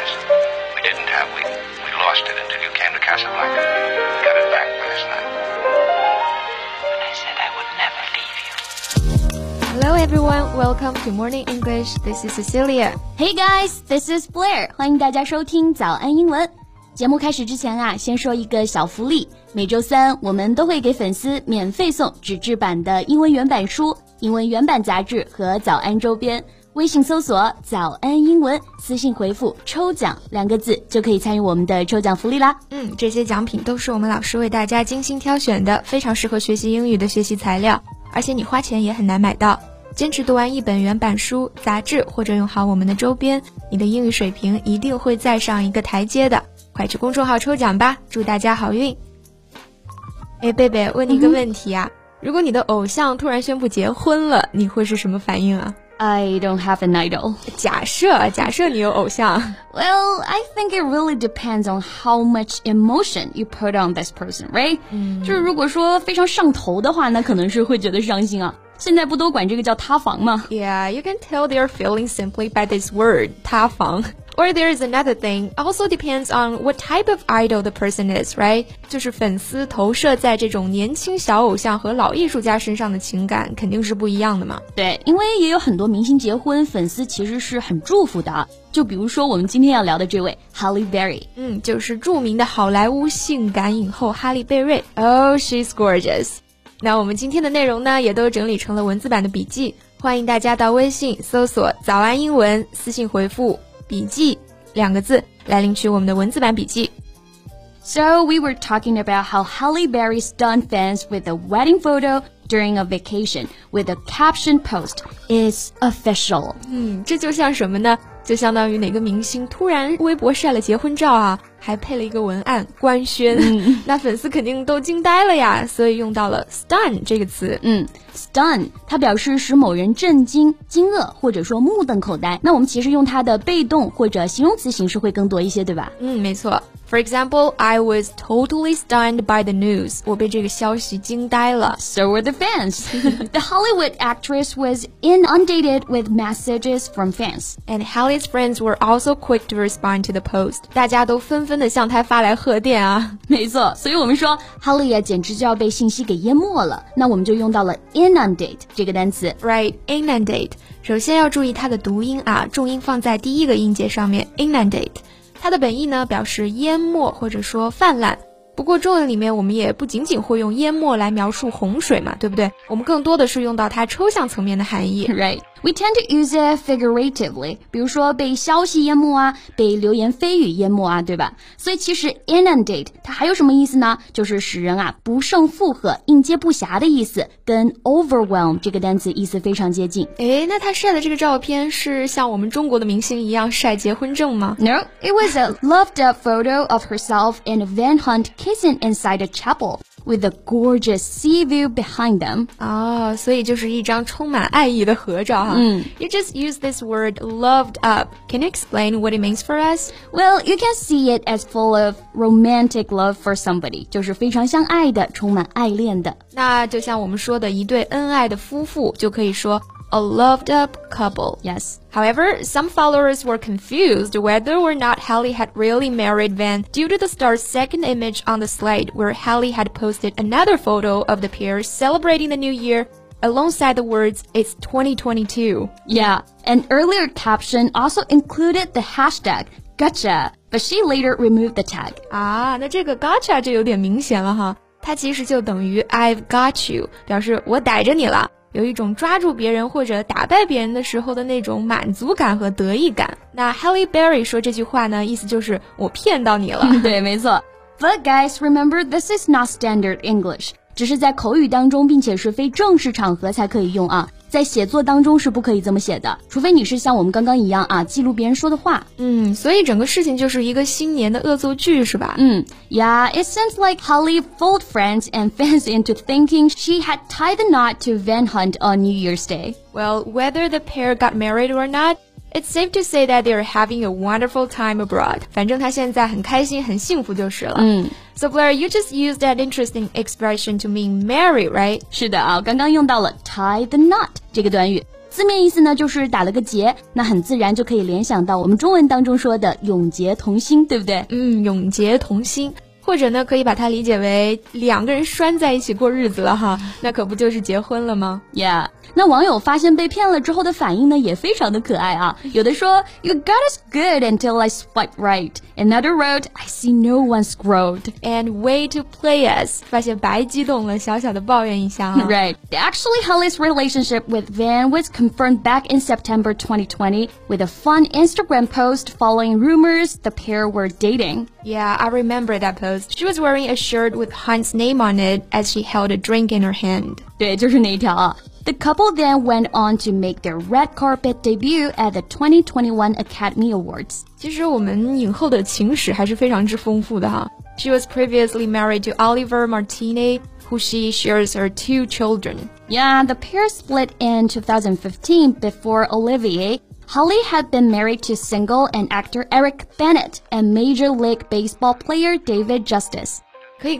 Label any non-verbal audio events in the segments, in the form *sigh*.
prize. We didn't have. We we lost it until you came to Casablanca. We got it back last night. And I said I would never leave you. Hello everyone, welcome to Morning English. This is Cecilia. Hey guys, this is Blair. 欢迎大家收听早安英文。节目开始之前啊，先说一个小福利。每周三我们都会给粉丝免费送纸质版的英文原版书、英文原版杂志和早安周边。 微信搜索“早安英文”，私信回复“抽奖”两个字就可以参与我们的抽奖福利啦。嗯，这些奖品都是我们老师为大家精心挑选的，非常适合学习英语的学习材料，而且你花钱也很难买到。坚持读完一本原版书、杂志，或者用好我们的周边，你的英语水平一定会再上一个台阶的。快去公众号抽奖吧，祝大家好运！哎，贝贝，问你一个问题啊，如果你的偶像突然宣布结婚了，你会是什么反应啊？I don't have an idol. 假设，假设你有偶像， Well, I think it really depends on how much emotion you put on this person, right? 就是如果说非常上头的话，那可能是会觉得伤心啊。现在不都管这个叫塌房吗？ Yeah, you can tell their feelings simply by this word, 塌房. Or there is another thing, also depends on what type of idol the person is, right? 就是粉丝投射在这种年轻小偶像和老艺术家身上的情感肯定是不一样的嘛。对，因为也有很多明星结婚，粉丝其实是很祝福的啊。就比如说我们今天要聊的这位 Halle Berry，嗯，就是著名的好莱坞性感影后哈利贝瑞。Oh, she's gorgeous. 那我们今天的内容呢，也都整理成了文字版的笔记，欢迎大家到微信搜索“早安英文”，私信回复“笔记”两个字来领取我们的文字版笔记。 So we were talking about how Halle Berry stunned fans with a wedding photo during a vacation with a caption post, "It's official." 嗯，这就像什么呢？就相当于哪个明星突然微博晒了结婚照啊， 还配了一个文案官宣，那粉丝肯定都惊呆了呀，所以用到了 stun 这个词。嗯，stun 它表示使某人震惊、惊愕或者说目瞪口呆。那我们其实用它的被动或者形容词形式会更多一些，对吧？嗯，没错。For example, I was totally stunned by the news. 我被这个消息惊呆了。So were the fans. the Hollywood actress was inundated with messages from fans. And Hallie's friends were also quick to respond to the post. 大家都纷纷的向他发来贺电啊。*laughs* 没错，所以我们说 Holly 啊，简直就要被信息给淹没了。那我们就用到了 inundate 这个单词。Right, inundate. 首先要注意它的读音啊，重音放在第一个音节上面。Inundate，它的本意呢表示淹没或者说泛滥。不过中文里面我们也不仅仅会用淹没来描述洪水嘛，对不对？我们更多的是用到它抽象层面的含义。*laughs* Right. We tend to use it figuratively，比如说被消息淹没啊，被流言蜚语淹没啊，对吧？所以其实 inundate 它还有什么意思呢？就是使人啊不胜负荷、应接不暇的意思，跟 overwhelm 这个单词意思非常接近。诶，那他晒的这个照片是像我们中国的明星一样晒结婚证吗？ No, it was a loved up photo of herself and Van Hunt kissing inside a chapel with a gorgeous sea view behind them. 哦，所以就是一张充满爱意的合照哈。嗯，You just use this word "loved up." Can you explain what it means for us? Well, you can see it as full of romantic love for somebody，就是非常相爱的，充满爱恋的。那就像我们说的一对恩爱的夫妇，就可以说 a loved up couple. Yes. However, some followers were confused whether or not Hallie had really married Van due to the star's second image on the slide, where Hallie had posted another photo of the pair celebrating the new year alongside the words, It's 2022. Yeah, an earlier caption also included the hashtag gotcha, but she later removed the tag. 啊，那这个 gotcha 就有点明显了哈，它其实就等于 I've got you，表示我逮着你了， 有一种抓住别人或者打败别人的时候的那种满足感和得意感。那 Halle Berry 说这句话呢，意思就是我骗到你了。*laughs* 对，没错。But guys, remember this is not standard English. 只是在口语当中，并且是非正式场合才可以用啊，在写作当中是不可以这么写的，除非你是像我们刚刚一样啊，记录别人说的话。嗯，所以整个事情就是一个新年的恶作剧，是吧？嗯，Yeah, it seems like Halle fooled friends and *laughs* fans into thinking she had tied the knot to Van Hunt on New Year's Day. Well, whether the pair got married or not. It's safe to say that they're having a wonderful time abroad. 反正他现在很开心、很幸福就是了。嗯 So Blair, you just used that interesting expression to mean marry, right? 是的啊，刚刚用到了 tie the knot 这个短语。 字面意思呢就是打了个结，那很自然就可以联想到我们中文当中说的永结同心，对不对？嗯，永结同心。 或者呢，可以把它理解为两个人拴在一起过日子了哈，那可不就是结婚了吗？Yeah，那网友发现被骗了之后的反应呢，也非常的可爱啊。有的说，You got us good until I swipe right. Another wrote, I see no one scrolled. And way to play us. 发现白激动了，小小的抱怨一下啊。Right. *laughs* Actually, Halle's relationship with Van was confirmed back in September 2020 with a fun Instagram post following rumors the pair were dating. Yeah, I remember that post. She was wearing a shirt with Hunt's name on it as she held a drink in her hand. *laughs* 对，就是那一条啊。The couple then went on to make their red carpet debut at the 2021 Academy Awards. 其实我们影后的情史还是非常之丰富的哈。She was previously married to Olivier Martinez, who she shares her two children. Yeah, the pair split in 2015 before Olivier, Halle had been married to single and actor Eric Benét and Major League Baseball player David Justice she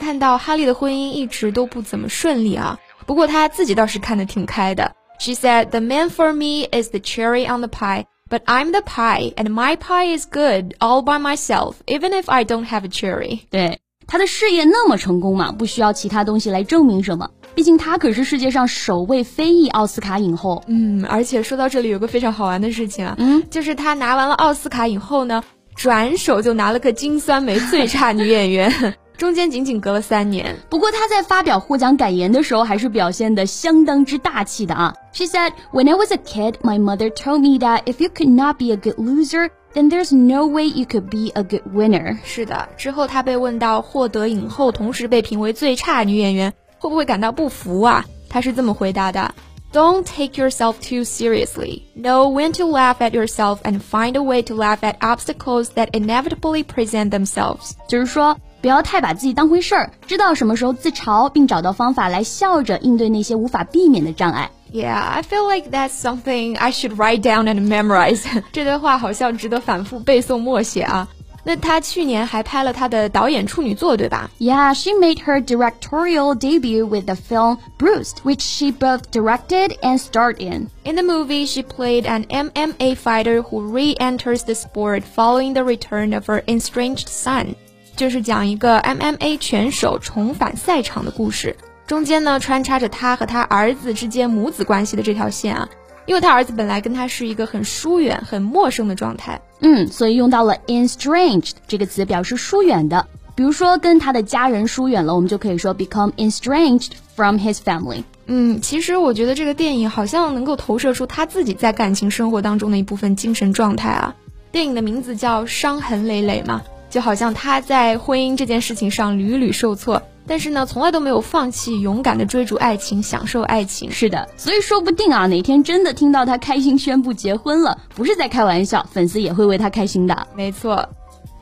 said, "The man for me is the cherry on the pie, but I'm the pie, and my pie is good all by myself, even if I don't have a cherry." 对。她的事业那么成功嘛，不需要其他东西来证明什么。毕竟她可是世界上首位非裔奥斯卡影后。嗯，而且说到这里，有个非常好玩的事情啊，嗯，就是她拿完了奥斯卡影后呢，转手就拿了个金酸梅最差女演员。*laughs* 中间仅仅隔了三年。不过她在发表获奖感言的时候，还是表现的相当之大气的啊。She said, "When I was a kid, my mother told me that if you could not be a good loser, then there's no way you could be a good winner." 是的。之后他被问到获得影后，同时被评为最差女演员，会不会感到不服啊？他是这么回答的：Don't take yourself too seriously. Know when to laugh at yourself and find a way to laugh at obstacles that inevitably present themselves. 就是说。不要太把自己当回事儿，知道什么时候自嘲，并找到方法来笑着应对那些无法避免的障碍。Yeah, I feel like that's something I should write down and memorize. *laughs* 这段话好像值得反复背诵默写啊。那她去年还拍了她的导演处女作，对吧？Yeah, she made her directorial debut with the film Bruised, which she both directed and starred in. In the movie, she played an MMA fighter who re-enters the sport following the return of her estranged son. 就是讲一个 MMA 拳手重返赛场的故事， 中间呢穿插着他和他儿子之间母子关系的这条线啊，因为他儿子本来跟他是一个很疏远、很陌生的状态，嗯，所以用到了 estranged 这个词表示疏远的，比如说跟他的家人疏远了，我们就可以说 become estranged from his family。嗯，其实我觉得这个电影好像能够投射出他自己在感情生活当中的一部分精神状态啊。电影的名字叫《伤痕累累》嘛。就好像他在婚姻这件事情上屡屡受挫，但是呢，从来都没有放弃，勇敢的追逐爱情，享受爱情。是的，所以说不定啊，哪天真的听到他开心宣布结婚了，不是在开玩笑，粉丝也会为他开心的。没错，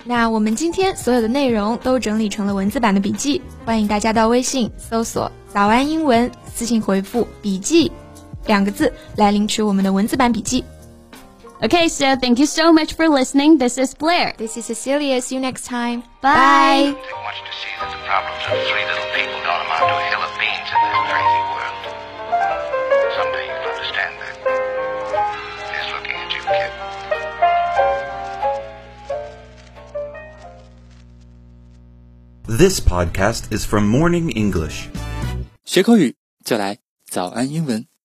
那我们今天所有的内容都整理成了文字版的笔记，欢迎大家到微信搜索“早安英文”，私信回复“笔记”两个字来领取我们的文字版笔记。Okay, so thank you so much for listening. This is Blair. This is Cecilia. See you next time. Bye. Take much to see that the problems of three little people don't amount to a hill of beans in this crazy world. Someday you'll understand that. Here's looking at you, kid. This podcast is from Morning English. 学口语就来早安英文。